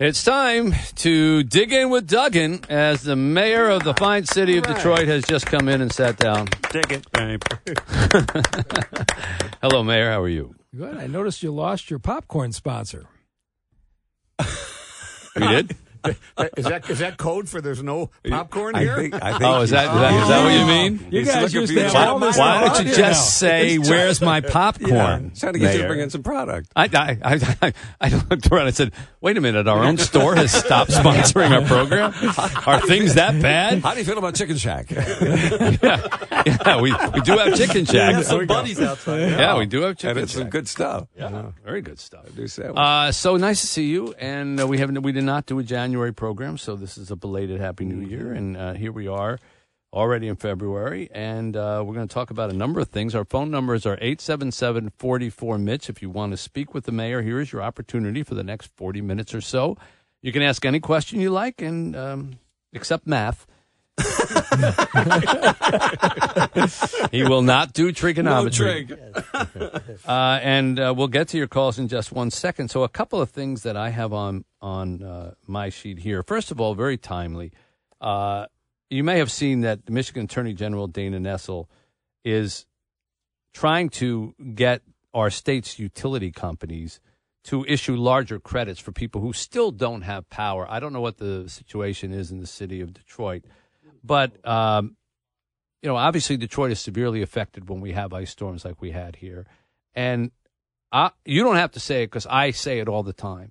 It's time to dig in with Duggan as the mayor of the fine city of Detroit has just come in and sat down. Dig it, babe. Hello, Mayor. How are you? Good. I noticed you lost your popcorn sponsor. You did? Is that is that code for there's no popcorn I here? think, I think Oh, is that, is that, is that what you mean? You He's guys used for to have all Why- this Why stuff don't you just now. say, "Where's my popcorn?" Yeah, trying to get you to bring in some product. I, I, I, I, I looked around and said, wait a minute, our own store has stopped sponsoring our program? Are things that bad? How do you feel about Chicken Shack? Yeah, we, we do have chicken shack. some buddies outside. Yeah, we do have chicken and it's some good stuff. Yeah, very good stuff. I Do sandwich. Uh, so nice to see you, and uh, we haven't we did not do a January program, so this is a belated Happy New Year, and uh, here we are already in February, and uh, we're going to talk about a number of things. Our phone numbers are 877-44 Mitch. If you want to speak with the mayor, here is your opportunity for the next forty minutes or so. You can ask any question you like, and um, except math. he will not do no trigonometry. Uh, and uh, we'll get to your calls in just one second. So, a couple of things that I have on on uh, my sheet here. First of all, very timely. Uh, you may have seen that the Michigan Attorney General Dana Nessel is trying to get our state's utility companies to issue larger credits for people who still don't have power. I don't know what the situation is in the city of Detroit, but um, you know, obviously Detroit is severely affected when we have ice storms like we had here. And I, you don't have to say it because I say it all the time.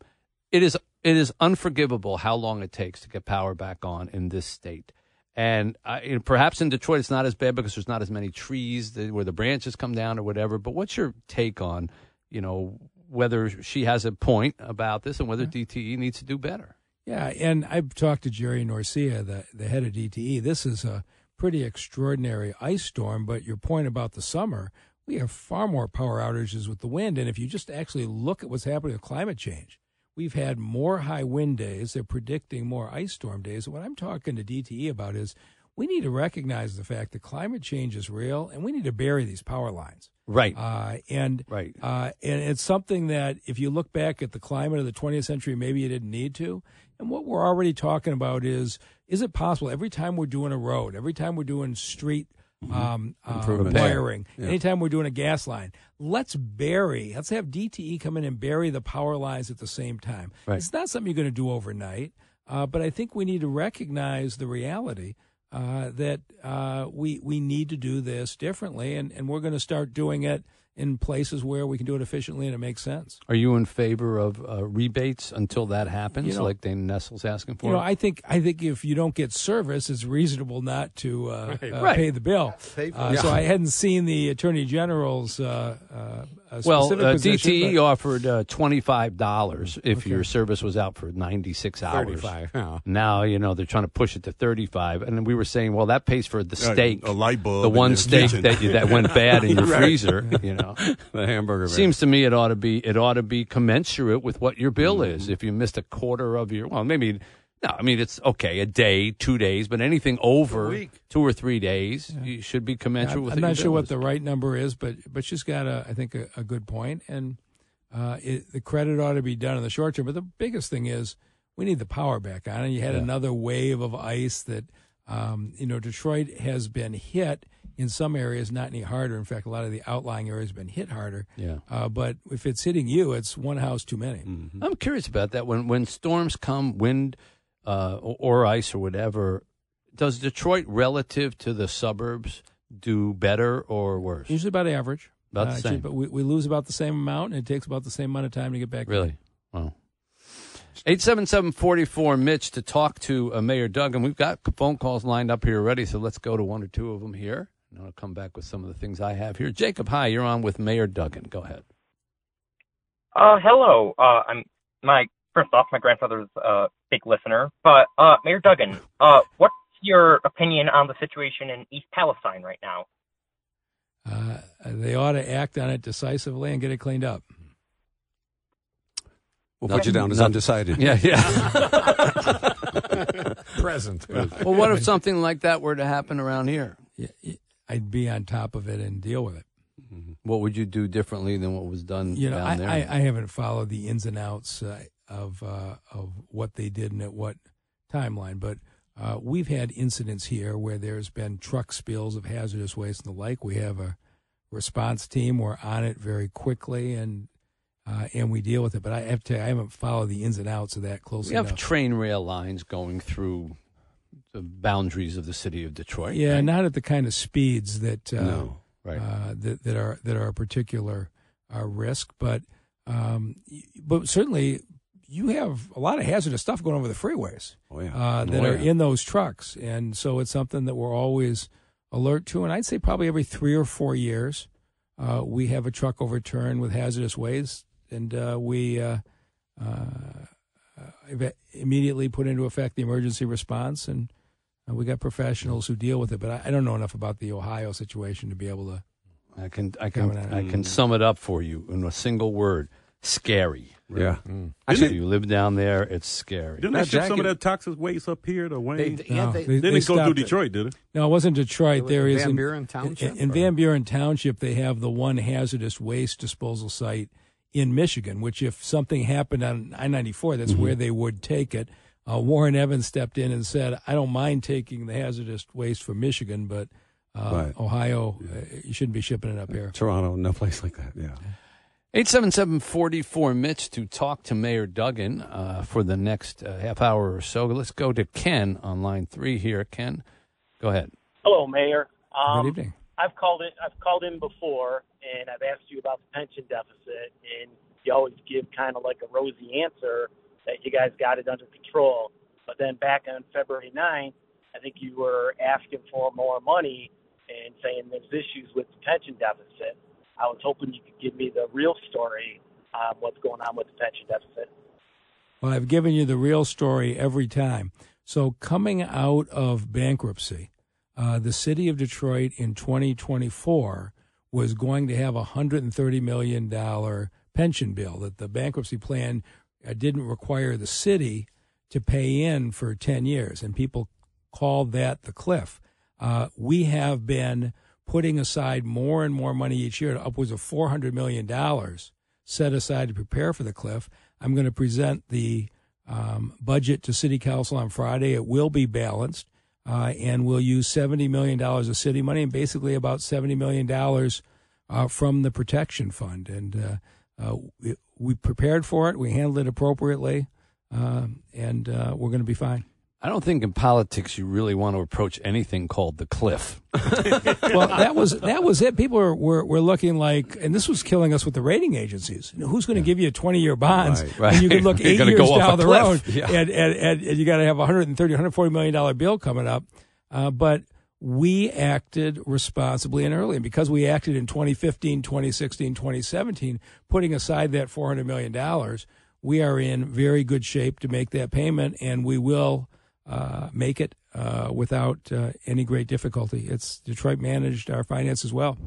It is it is unforgivable how long it takes to get power back on in this state. And I, perhaps in Detroit it's not as bad because there's not as many trees that, where the branches come down or whatever. But what's your take on, you know, whether she has a point about this and whether DTE needs to do better? Yeah, and I've talked to Jerry Norcia, the the head of DTE. This is a pretty extraordinary ice storm. But your point about the summer, we have far more power outages with the wind. And if you just actually look at what's happening with climate change, we've had more high wind days. They're predicting more ice storm days. And what I'm talking to DTE about is we need to recognize the fact that climate change is real, and we need to bury these power lines. Right. Uh, and Right. uh, and it's something that if you look back at the climate of the 20th century, maybe you didn't need to. And what we're already talking about is is it possible every time we're doing a road, every time we're doing street um, uh, wiring, Yeah. anytime we're doing a gas line, let's bury, let's have DTE come in and bury the power lines at the same time. Right. It's not something you're going to do overnight, uh, but I think we need to recognize the reality uh, that uh, we we need to do this differently, and, and we're going to start doing it in places where we can do it efficiently and it makes sense. Are you in favor of uh, rebates until that happens, You know- like Dana Nessel's asking for? You know, I think I think if you don't get service, it's reasonable not to uh, uh, Right. pay the bill. Pay for Uh, So I hadn't seen the attorney general's uh, uh, uh, well, specific uh, position, DTE but- offered uh, twenty five dollars if your service was out for ninety six hours. Thirty-five. Yeah. Now you know they're trying to push it to thirty five, and we were saying, well, that pays for the steak, a light bulb the one steak kitchen. that you, that went bad in your Right. freezer. You know, The hamburger. man. seems to me it ought to be it ought to be commensurate with what your bill is. Mm-hmm. If you missed a quarter of your, well, maybe. No, I mean it's okay, a day, two days, but anything over two or three days, you should be commensurate I'm, with. I'm not sure what the right number is, but but she's got a I think a, a good point, and uh, it, the credit ought to be done in the short term. But the biggest thing is we need the power back on, and you had Yeah. another wave of ice that um, you know Detroit has been hit in some areas, not any harder. In fact, a lot of the outlying areas have been hit harder. Yeah. Uh, but if it's hitting you, it's one house too many. I'm curious about that. When when storms come, wind uh, or, or ice or whatever, does Detroit relative to the suburbs do better or worse? Usually about average. About the Uh, actually, same. But we, we lose about the same amount, and it takes about the same amount of time to get back. Really? Wow. 877-44 Mitch to talk to uh, Mayor Duggan. We've got phone calls lined up here already, so let's go to one or two of them here. And I'll come back with some of the things I have here. Jacob, hi. You're on with Mayor Duggan. Go ahead. Uh, hello. Uh, I'm my first off, my grandfather's a big listener. But uh, Mayor Duggan, uh, what's your opinion on the situation in East Palestine right now? Uh, they ought to act on it decisively and get it cleaned up. We'll put you down as Nothing. undecided. Yeah, yeah. Present. well, what if something like that were to happen around here? Yeah, yeah, I'd be on top of it and deal with it. What would you do differently than what was done You know, down I, there? I, I haven't followed the ins and outs. Uh, of uh, of what they did and at what timeline. But uh, we've had incidents here where there's been truck spills of hazardous waste and the like. We have a response team. We're on it very quickly and. Uh, and we deal with it, but I have to. I haven't followed the ins and outs of that closely. We have enough. train rail lines going through the boundaries of the city of Detroit. yeah, right? not at the kind of speeds that uh, No. right. uh, that that are that are a particular uh, risk, but um, but certainly you have a lot of hazardous stuff going over the freeways Oh, yeah. uh, that Oh, are yeah. in those trucks, and so it's something that we're always alert to. And I'd say probably every three or four years, uh, we have a truck overturned with hazardous waste, and uh, we. Uh, uh, immediately put into effect the emergency response, and uh, we got professionals who deal with it. But I, I don't know enough about the Ohio situation to be able to I can I can I can sum it up for you in a single word: scary. Yeah. Actually, you live down there, it's scary. Didn't they That ship some of that toxic waste up here to Wayne? They, They, No, they, they- didn't go stopped through it. Detroit, did it? No, it wasn't Detroit. There is Van in, Buren in, Township. in or- Van Buren Township. They have the one hazardous waste disposal site in Michigan. Which, if something happened on I ninety four, that's Mm-hmm. where they would take it. Uh, Warren Evans stepped in and said, "I don't mind taking the hazardous waste from Michigan, but uh, Right. Ohio, uh, you shouldn't be shipping it up here." Toronto, no place like that. Yeah. 877-44 Mitch to talk to Mayor Duggan uh, for the next uh, half hour or so. Let's go to Ken on line three here. Ken, go ahead. Hello, Mayor. Um, Good evening. I've called it. I've called in before, and I've asked you about the pension deficit, and you always give kind of like a rosy answer that you guys got it under control. But then back on February 9th, I think you were asking for more money and saying there's issues with the pension deficit. I was hoping you could give me the real story on what's going on with the pension deficit. Well, I've given you the real story every time. So, coming out of bankruptcy, uh, the city of Detroit in 2024 was going to have a $130 million pension bill that the bankruptcy plan uh, didn't require the city to pay in for 10 years. And people called that the cliff. Uh, we have been putting aside more and more money each year, upwards of $400 million set aside to prepare for the cliff. I'm going to present the um, budget to City Council on Friday. It will be balanced, uh, and we'll use $70 million of city money and basically about $70 million uh, from the protection fund. And uh, uh, we, we prepared for it, we handled it appropriately, um, and uh, we're going to be fine. I don't think in politics you really want to approach anything called the cliff. well, that was that was it. People were, were, were looking like, and this was killing us with the rating agencies. You know, who's going to give you twenty year bonds Right, right. when you could look eight years go down the cliff. road, Yeah. and, and, and, and you got to have a 130, 140 million dollar bill coming up. Uh, but we acted responsibly and early, and because we acted in 2015, 2016, 2017, putting aside that 400 million dollars, we are in very good shape to make that payment, and we will uh, make it uh, without uh, any great difficulty. It's Detroit managed our finances well.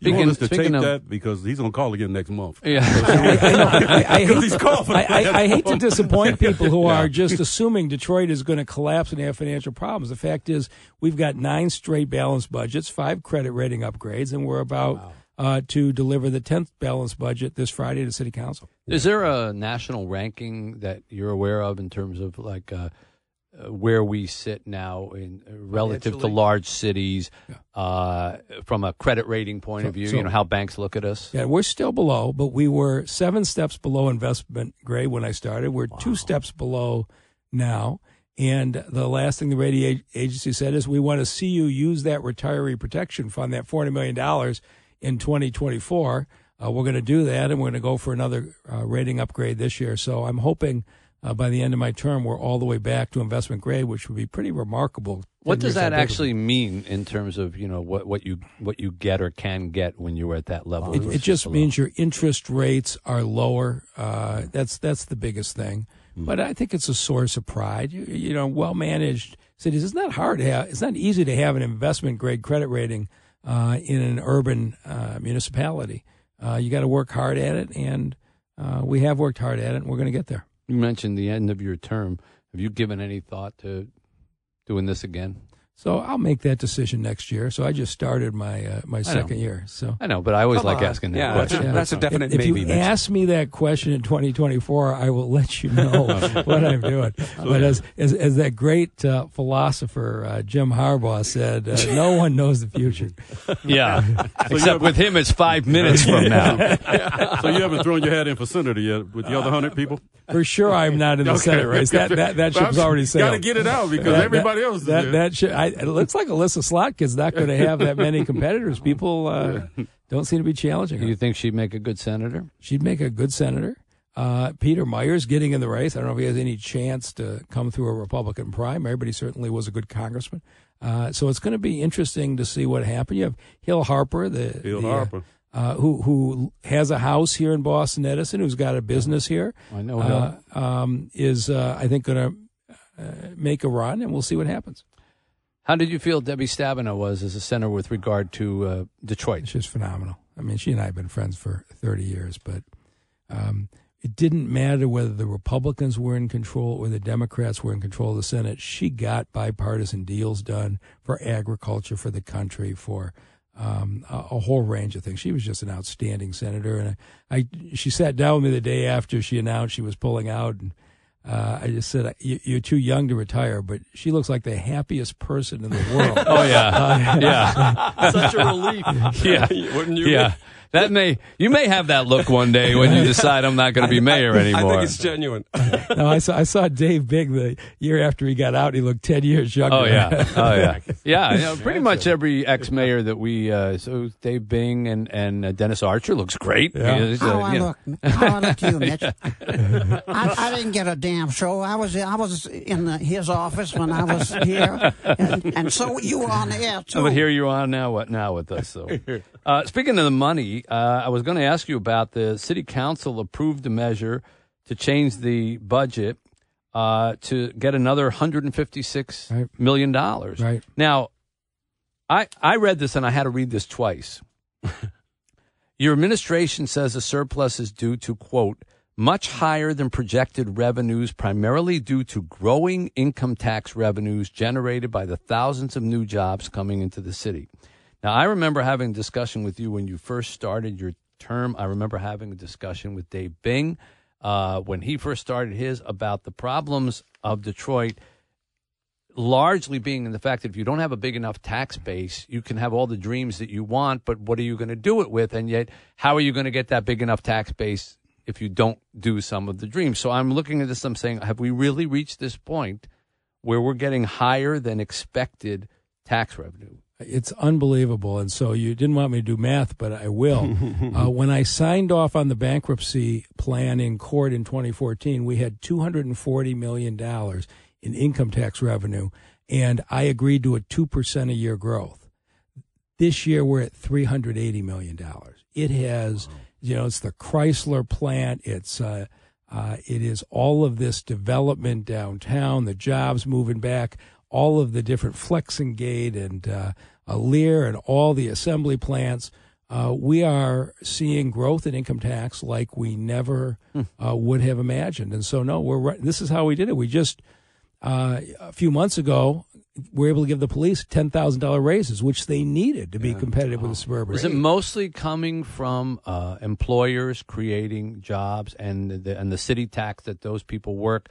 You want us to speaking take of, that because he's going to call again next month. yeah. I, know, I, I hate, He's coughing. I, I, I hate to disappoint people who are just assuming Detroit is going to collapse and have financial problems. The fact is, we've got nine straight balanced budgets, five credit rating upgrades, and we're about uh, to deliver the tenth balanced budget this Friday to City Council. Is there a national ranking that you're aware of in terms of like uh, where we sit now in uh, relative to large cities uh, from a credit rating point of view? so- you know how banks look at us. Yeah, we're still below, but we were seven steps below investment grade when I started. We're two steps below now. And the last thing the rating agency said is we want to see you use that retiree protection fund, that $40 million in 2024. Uh, we're going to do that, and we're going to go for another uh, rating upgrade this year. So I'm hoping uh, by the end of my term, we're all the way back to investment grade, which would be pretty remarkable. What does that actually mean in terms of you know what, what you what you get or can get when you're at that level? It, it just means your interest rates are lower. Uh, that's that's the biggest thing. But I think it's a source of pride. You, you know, well managed cities. It's not hard to have. It's not easy to have an investment grade credit rating uh, in an urban uh, municipality. Uh, you got to work hard at it, and uh, we have worked hard at it, and we're going to get there. You mentioned the end of your term. Have you given any thought to doing this again? So I'll make that decision next year. So I just started my uh, my second year. So I know, but I always Come like on. asking that Yeah, question. that's a- that's a definite if, if maybe you next ask me that question in 2024, I will let you know what I'm doing. But as as, as that great uh, philosopher uh, Jim Harbaugh said, uh, no one knows the future. Yeah, except with him, it's five minutes from now. so you haven't thrown your hat in for senator yet with the other hundred people? For sure, I'm not in the Senate race. That that that ship's already sailed. Got to get it out because That- everybody that, else is that there. that should, I, it looks like Elissa Slotkin's not going to have that many competitors. People uh, don't seem to be challenging her. Do you think she'd make a good senator? She'd make a good senator. Uh, Peter Meijer getting in the race. I don't know if he has any chance to come through a Republican primary, but he certainly was a good congressman. Uh, so it's going to be interesting to see what happens. You have Hill Harper, the, Hill the, uh, Harper. uh, who who has a house here in Boston Edison, who's got a business here. I know Hill. Uh, um, is uh, I think going to uh, make a run, and we'll see what happens. How did you feel Debbie Stabenow was as a senator with regard to uh, Detroit? Just phenomenal. I mean, she and I have been friends for 30 years, but um, it didn't matter whether the Republicans were in control or the Democrats were in control of the Senate. She got bipartisan deals done for agriculture, for the country, for um, a, a whole range of things. She was just an outstanding senator, and I, I she sat down with me the day after she announced she was pulling out, and uh, I just said, you, "You're too young to retire," but she looks like the happiest person in the world. Oh yeah, yeah, Such a relief. yeah, Wouldn't you? yeah. That may you may have that look one day when you decide I'm not going to be mayor anymore. I think it's genuine. no, I saw I saw Dave Bing the year after he got out. He looked ten years younger. Oh yeah, oh yeah, yeah. You know, pretty much every ex-mayor that we uh, so Dave Bing and and uh, Dennis Archer looks great. Yeah. He's, uh, How I you know, look? How I look to you, Mitch? I, I didn't get a damn show. I was I was in the, his office when I was here, and, and so you were on the air too. But here you are now. What now with us? So, uh, speaking of the money, uh, I was going to ask you about the city council approved a measure to change the budget uh, to get another hundred and fifty six Right. million dollars. Right. Now, I I read this and I had to read this twice. Your administration says the surplus is due to quote much higher than projected revenues, primarily due to growing income tax revenues generated by the thousands of new jobs coming into the city. Now, I remember having a discussion with you when you first started your term. I remember having a discussion with Dave Bing uh, when he first started his about the problems of Detroit largely being in the fact that if you don't have a big enough tax base, you can have all the dreams that you want, but what are you going to do it with? And yet, how are you going to get that big enough tax base if you don't do some of the dreams? So I'm looking at this, I'm saying, have we really reached this point where we're getting higher than expected tax revenue? It's unbelievable. And so you didn't want me to do math, but I will. uh, when I signed off on the bankruptcy plan in court in 2014, we had $240 million in income tax revenue, and I agreed to a 2% a year growth. This year, we're at $380 million. It has, you know, it's the Chrysler plant. It's, uh, uh, it is all of this development downtown, the jobs moving back, all of the different Flex-N-Gate and uh, uh, Lear and all the assembly plants. Uh, we are seeing growth in income tax like we never uh, would have imagined. And so, no, we're right. This is how we did it. We just uh, a few months ago were able to give the police ten thousand dollar raises, which they needed to be competitive with the suburban. Is it mostly coming from uh, employers creating jobs and the, and the city tax that those people work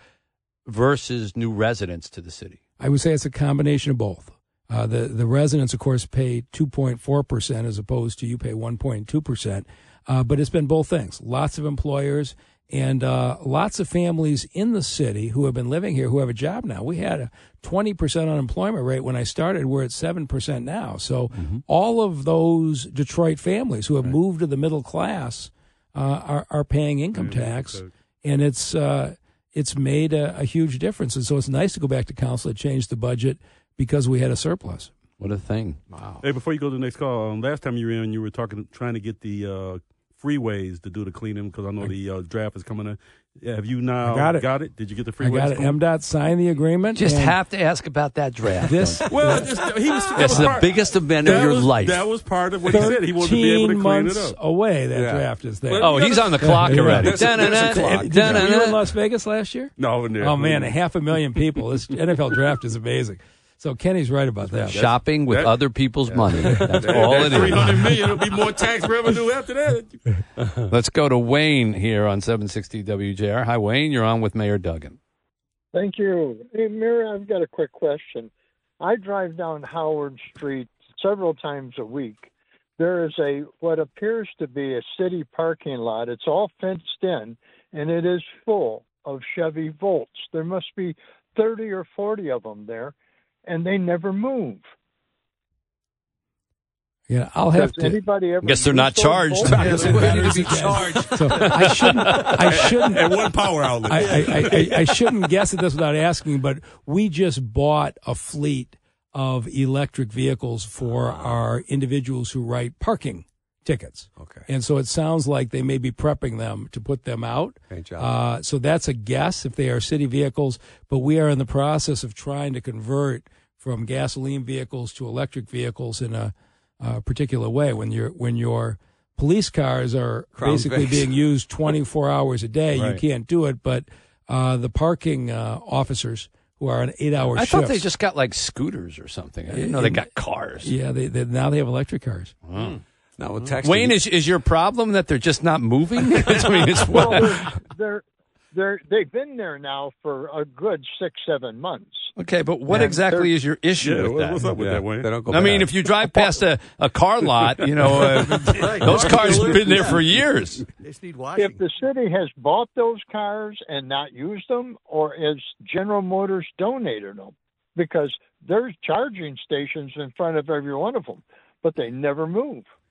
versus new residents to the city? I would say it's a combination of both. Uh, the the residents, of course, pay two point four percent as opposed to you pay one point two percent. Uh, but it's been both things. Lots of employers and uh, lots of families in the city who have been living here who have a job now. We had a twenty percent unemployment rate when I started. We're at seven percent now. So all of those Detroit families who have moved to the middle class uh, are are paying income tax, and it's uh, it's made a, a huge difference. And so it's nice to go back to council and change the budget because we had a surplus. What a thing! Wow. Hey, before you go to the next call, um, last time you were in, you were talking, trying to get the uh, freeways to do the cleaning because I know the uh, draft is coming in. Have you now I got it. Did you get the I freeways? got it. going? MDOT signed the agreement. Just have to ask about that draft. this. Well, just, he was. That's the part- biggest event of your was- life. That was part of what he said. He wanted to be able to clean it up. away. That Yeah. draft is there. Well, Oh, he's on the clock Yeah. already. There's a- there's clock. Did you- were you in. Las Vegas last year? No, no. Oh man, a half a million people. This NFL draft is amazing. So Kenny's right about that. Shopping with that- other people's money. That's all it Three is. hundred million. It'll be more tax revenue after that. Let's go to Wayne here on 760 WJR. Hi, Wayne. You're on with Mayor Duggan. Thank you. Hey, Mary, I've got a quick question. I drive down Howard Street several times a week. There is a what appears to be a city parking lot. It's all fenced in, and it is full of Chevy Volts. There must be 30 or 40 of them there, and they never move. Yeah, I'll have Does to. anybody ever Guess they're not charged. Volts? Yeah, they need to be charged. So I shouldn't. I shouldn't. And one power outlet. I, I, I, I shouldn't guess at this without asking, but we just bought a fleet of electric vehicles for ah. our individuals who write parking tickets. Okay. And so it sounds like they may be prepping them to put them out. Great job. Uh, so that's a guess if they are city vehicles, but we are in the process of trying to convert from gasoline vehicles to electric vehicles in a, a particular way. When your when your police cars are Crown basically being used 24 hours a day, Right. you can't do it. But uh, the parking uh, officers who are on eight-hour I shifts, thought they just got like scooters or something. I didn't know they got cars. yeah, they, they now they have electric cars. Now with texting, Wayne, is is your problem that they're just not moving? I mean, it's Well, what. they're, they're they're they've been there now for a good six seven months. Okay, but what Yeah, exactly is your issue Yeah, with that? what's up with yeah, that, Wayne? They don't go I mean, if you drive past a, a car lot, you know, uh, those cars have been there for years. They need washing. If the city has bought those cars and not used them, or is General Motors donated them, because there's charging stations in front of every one of them, but they never move.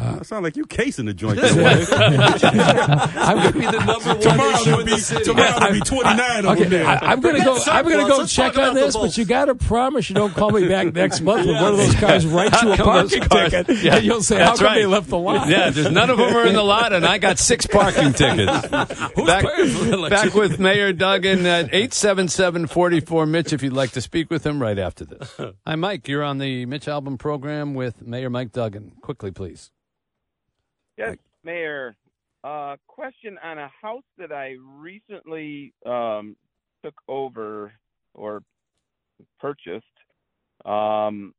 Uh, that sound like you casing the joint. there, Wayne. I'm, be the number one tomorrow issue will in be the city. tomorrow will be twenty nine over Okay, there. I, I'm gonna go. I'm gonna go Let's check on this, but you got to promise you don't call me back next month when one of those cars writes you a parking ticket, Yeah, and you'll say, that's "How come right. they left the lot?" Yeah, there's none of them are in the lot, and I got six parking tickets. back, back with Mayor Duggan at 877-44 Mitch if you'd like to speak with him right after this. Hi, Mike. You're on the Mitch Albom program with Mayor Mike Duggan. Quickly, please. Yes, Mayor. Uh, question on a house that I recently um, took over or purchased. Um,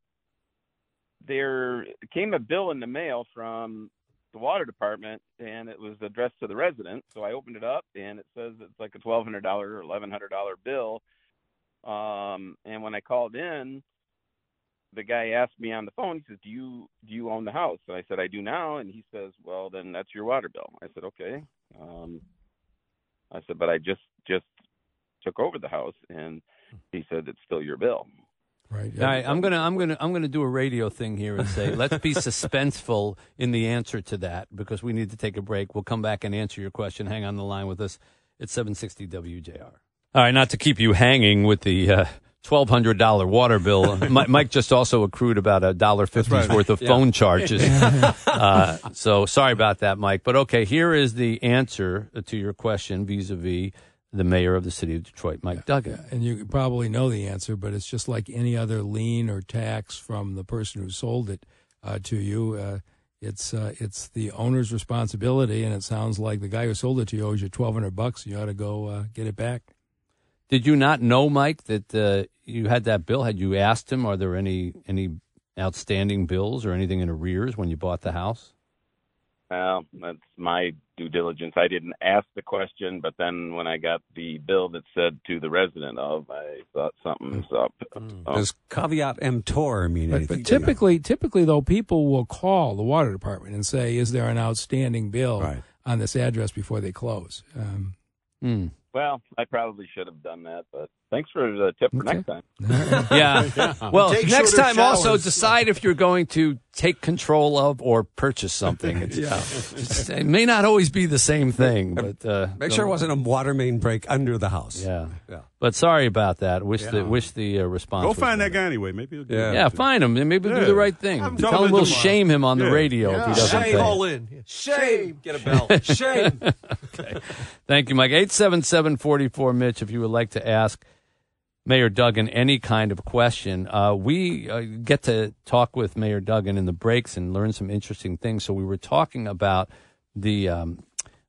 there came a bill in the mail from the water department, and it was addressed to the resident. So I opened it up, and it says it's like a twelve hundred dollar or eleven hundred dollar bill. Um, and when I called in, the guy asked me on the phone. He says, "Do you do you own the house?" And I said, "I do now." And he says, "Well, then that's your water bill." I said, "Okay." Um, I said, "But I just just took over the house," and he said, "It's still your bill." Right. All right, I'm gonna, I'm gonna, I'm gonna do a radio thing here and say, let's be suspenseful in the answer to that because we need to take a break. We'll come back and answer your question. Hang on the line with us. It's 760 WJR. All right, not to keep you hanging with the uh, twelve hundred dollar water bill. Mike just also accrued about a dollar fifty's worth of phone charges. uh, so sorry about that, Mike. But okay, here is the answer to your question vis-a-vis the mayor of the city of Detroit, Mike Duggan. And you probably know the answer, but it's just like any other lien or tax from the person who sold it uh, to you. Uh, it's uh, it's the owner's responsibility, and it sounds like the guy who sold it to you owes you twelve hundred bucks. You ought to go uh, get it back. Did you not know, Mike, that uh, you had that bill? Had you asked him, are there any any outstanding bills or anything in arrears when you bought the house? Well, that's my due diligence. I didn't ask the question, but then when I got the bill that said to the resident of, I thought something's up. Oh, Does caveat emptor mean But, anything? but to you? typically, typically though, people will call the water department and say, "Is there an outstanding bill Right. on this address before they close?" Um, Hmm. Well, I probably should have done that, but thanks for the tip for Okay. next time. Yeah. Well, Take next shorter time also decide if you're going to take control of or purchase something. It's, it's- it may not always be the same thing, but uh, Make sure it wasn't a water main break under the house. Yeah. Yeah. But sorry about that. Wish the wish the uh, response. Go was find that better. guy anyway. Maybe he'll get Yeah. Yeah, find him and maybe Yeah. do the right thing. I'm Tell him we'll him, shame him on the yeah. radio if he doesn't Shame pay. all in. Shame. Get a bell. Shame. okay. Thank you, Mike. 877-44 Mitch, if you would like to ask Mayor Duggan any kind of question. Uh, we uh, get to talk with Mayor Duggan in the breaks and learn some interesting things. So we were talking about the um,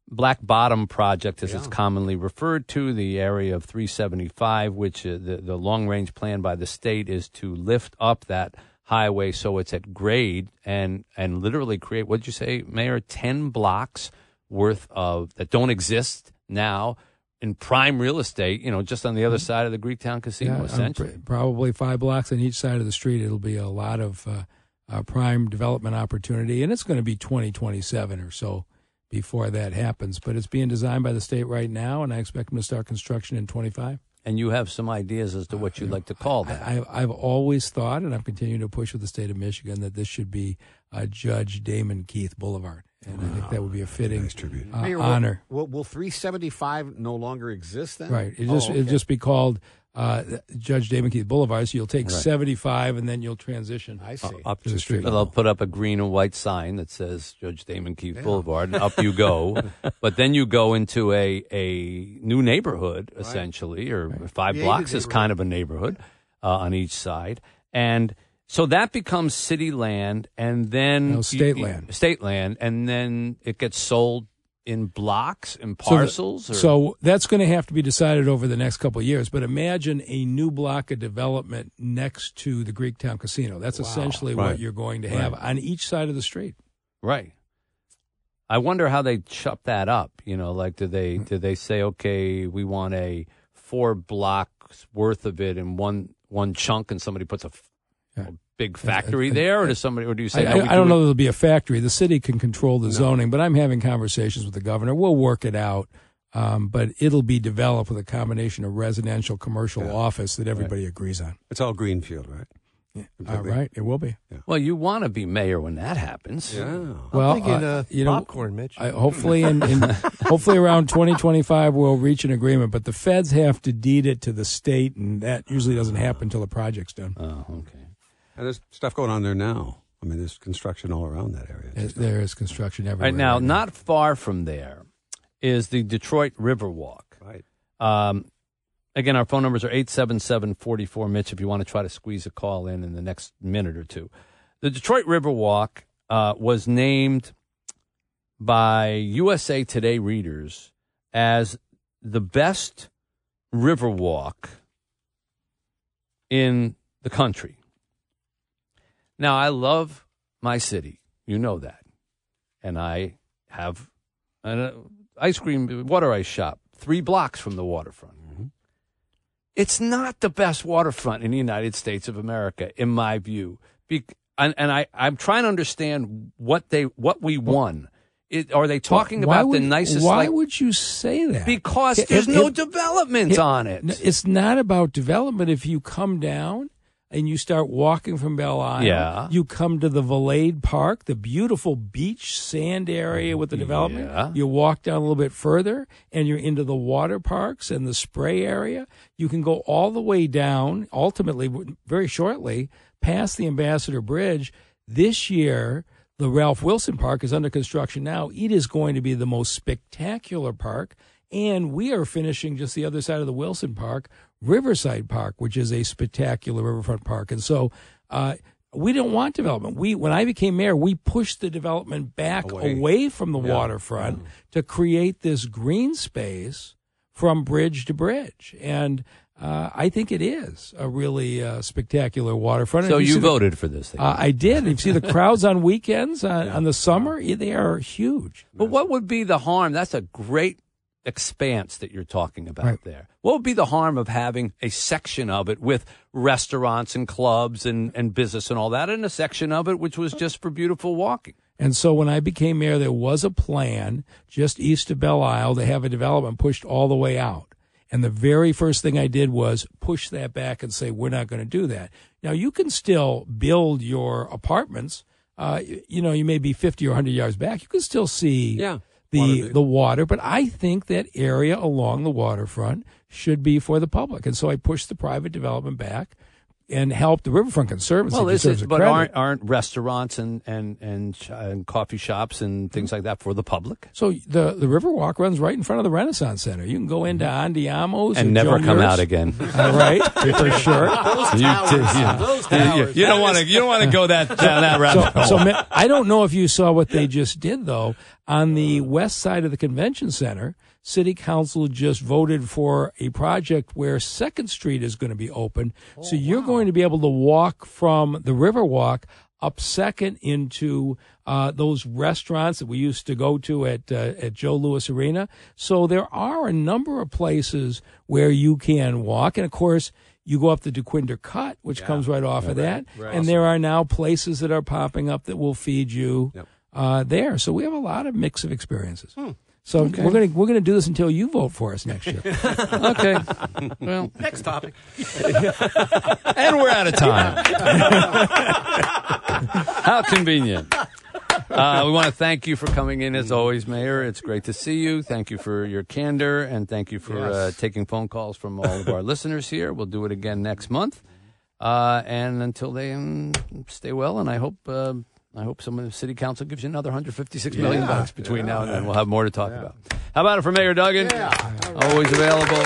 Black Bottom project, as it's commonly referred to, the area of 375, which uh, the, the long range plan by the state is to lift up that highway so it's at grade and, and literally create, what'd you say, Mayor, 10 blocks worth of that don't exist now in prime real estate, you know, just on the other side of the Greektown Casino, Yeah, um, essentially. pr- probably five blocks on each side of the street. It'll be a lot of uh, uh, prime development opportunity, and it's going to be 2027 or so before that happens. But it's being designed by the state right now, and I expect them to start construction in 25. and you have some ideas as to what you'd like to call that. I, I've always thought, and I'm continuing to push with the state of Michigan, that this should be uh, Judge Damon Keith Boulevard, and I think that would be a fitting uh, Mayor, will- honor. Will, will 375 no longer exist then? Right. It Oh, just okay. it'll just be called uh, Judge Damon Keith Boulevard. So you'll take Right. 75 and then you'll transition. I see. up to the street. So they'll put up a green and white sign that says Judge Damon Keith Boulevard, and up you go. but then you go into a a new neighborhood, essentially, or five Created blocks is kind of a neighborhood uh, on each side, and so that becomes city land, and then No, state you- you- land. state land, and then it gets sold in blocks and So the- parcels. or, So, that's going to have to be decided over the next couple of years. But imagine a new block of development next to the Greektown Casino. That's essentially what you're going to have Right. on each side of the street. Right. I wonder how they chop that up. You know, like do they mm. do they say, okay, we want a four blocks worth of it in one one chunk, and somebody puts a, f- a big factory there, or does somebody, or do you say? I, no, I, I don't do know it- there'll be a factory. The city can control the zoning, but I'm having conversations with the governor. We'll work it out. Um, but it'll be developed with a combination of residential, commercial, office that everybody agrees on. It's all greenfield, right? All right, it will be. Well, you want to be mayor when that happens. Yeah. Well, thinking, uh, uh, you know, popcorn, Mitch. I, hopefully, in, in hopefully around 2025, we'll reach an agreement. But the feds have to deed it to the state, and that usually doesn't happen until the project's done. Oh, okay. And there's stuff going on there now. I mean, there's construction all around that area. There- There is construction everywhere. right now, right not far from there is the Detroit Riverwalk. Right. Um, again, our phone numbers are 877-44 Mitch if you want to try to squeeze a call in in the next minute or two. The Detroit Riverwalk uh, was named by USA Today readers as the best Riverwalk in the country. Now, I love my city. You know that. And I have an uh, ice cream, water ice shop three blocks from the waterfront. It's not the best waterfront in the United States of America, in my view. Be- and and I, I'm trying to understand what they what we won. It, are they talking Why about would- the nicest? Why would you say that? because If- there's if- no development on it. It's not about development. If you come down and you start walking from Belle Isle, Yeah. you come to the Valade Park, the beautiful beach sand area with the development. Yeah. You walk down a little bit further and you're into the water parks and the spray area. You can go all the way down, ultimately, very shortly, past the Ambassador Bridge. This year, the Ralph Wilson Park is under construction now. It is going to be the most spectacular park. And we are finishing just the other side of the Wilson Park, Riverside Park, which is a spectacular riverfront park. And so uh, we don't want development. We, when I became mayor, we pushed the development back away, Away. from the waterfront to create this green space from bridge to bridge. And uh, I think it is a really uh, spectacular waterfront. so If you see the- voted for this thing. uh, I did. You see the crowds on weekends on, on the summer, yeah, they are huge. But what would be the harm? That's a great expanse that you're talking about Right. there. What would be the harm of having a section of it with restaurants and clubs and, and business and all that, and a section of it which was just for beautiful walking? And so when I became mayor, there was a plan just east of Belle Isle to have a development pushed all the way out. And the very first thing I did was push that back and say, we're not going to do that. Now, you can still build your apartments. Uh, you know, you may be 50 or 100 yards back. You can still see Yeah. The, Water- the water, but I think that area along the waterfront should be for the public. And so I pushed the private development back and help the Riverfront Conservancy. Well, this is, a but credit. aren't aren't restaurants and and and, sh- and coffee shops and things like that for the public? So the the Riverwalk runs right in front of the Renaissance Center. You can go into Andiamo's Mm-hmm. And never Joe come Muir's. out again. All right, for sure. Those You- towers. you- Those you- you- You don't want to. You don't want to go that down that rabbit So, hole. so ma- I don't know if you saw what they just did though. On the west side of the convention center, City Council just voted for a project where Second Street is going to be open. so you're going to be able to walk from the Riverwalk up Second into uh, those restaurants that we used to go to at uh, at Joe Louis Arena. So there are a number of places where you can walk, and of course. You go up the Dequindre Cut, which comes right off of that, and there are now places that are popping up that will feed you uh, there. So we have a lot of mix of experiences. So we're gonna we're gonna do this until you vote for us next year. okay. Well, Next topic. and we're out of time. How convenient. Uh, we want to thank you for coming in as always, Mayor. It's great to see you. Thank you for your candor and thank you for uh, taking phone calls from all of our listeners here. We'll do it again next month. Uh, and until then, stay well. And I hope uh, I hope some of the city council gives you another 156 million bucks between now and then. We'll have more to talk about. How about it for Mayor Duggan? Always available.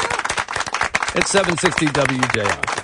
It's 760 WJR.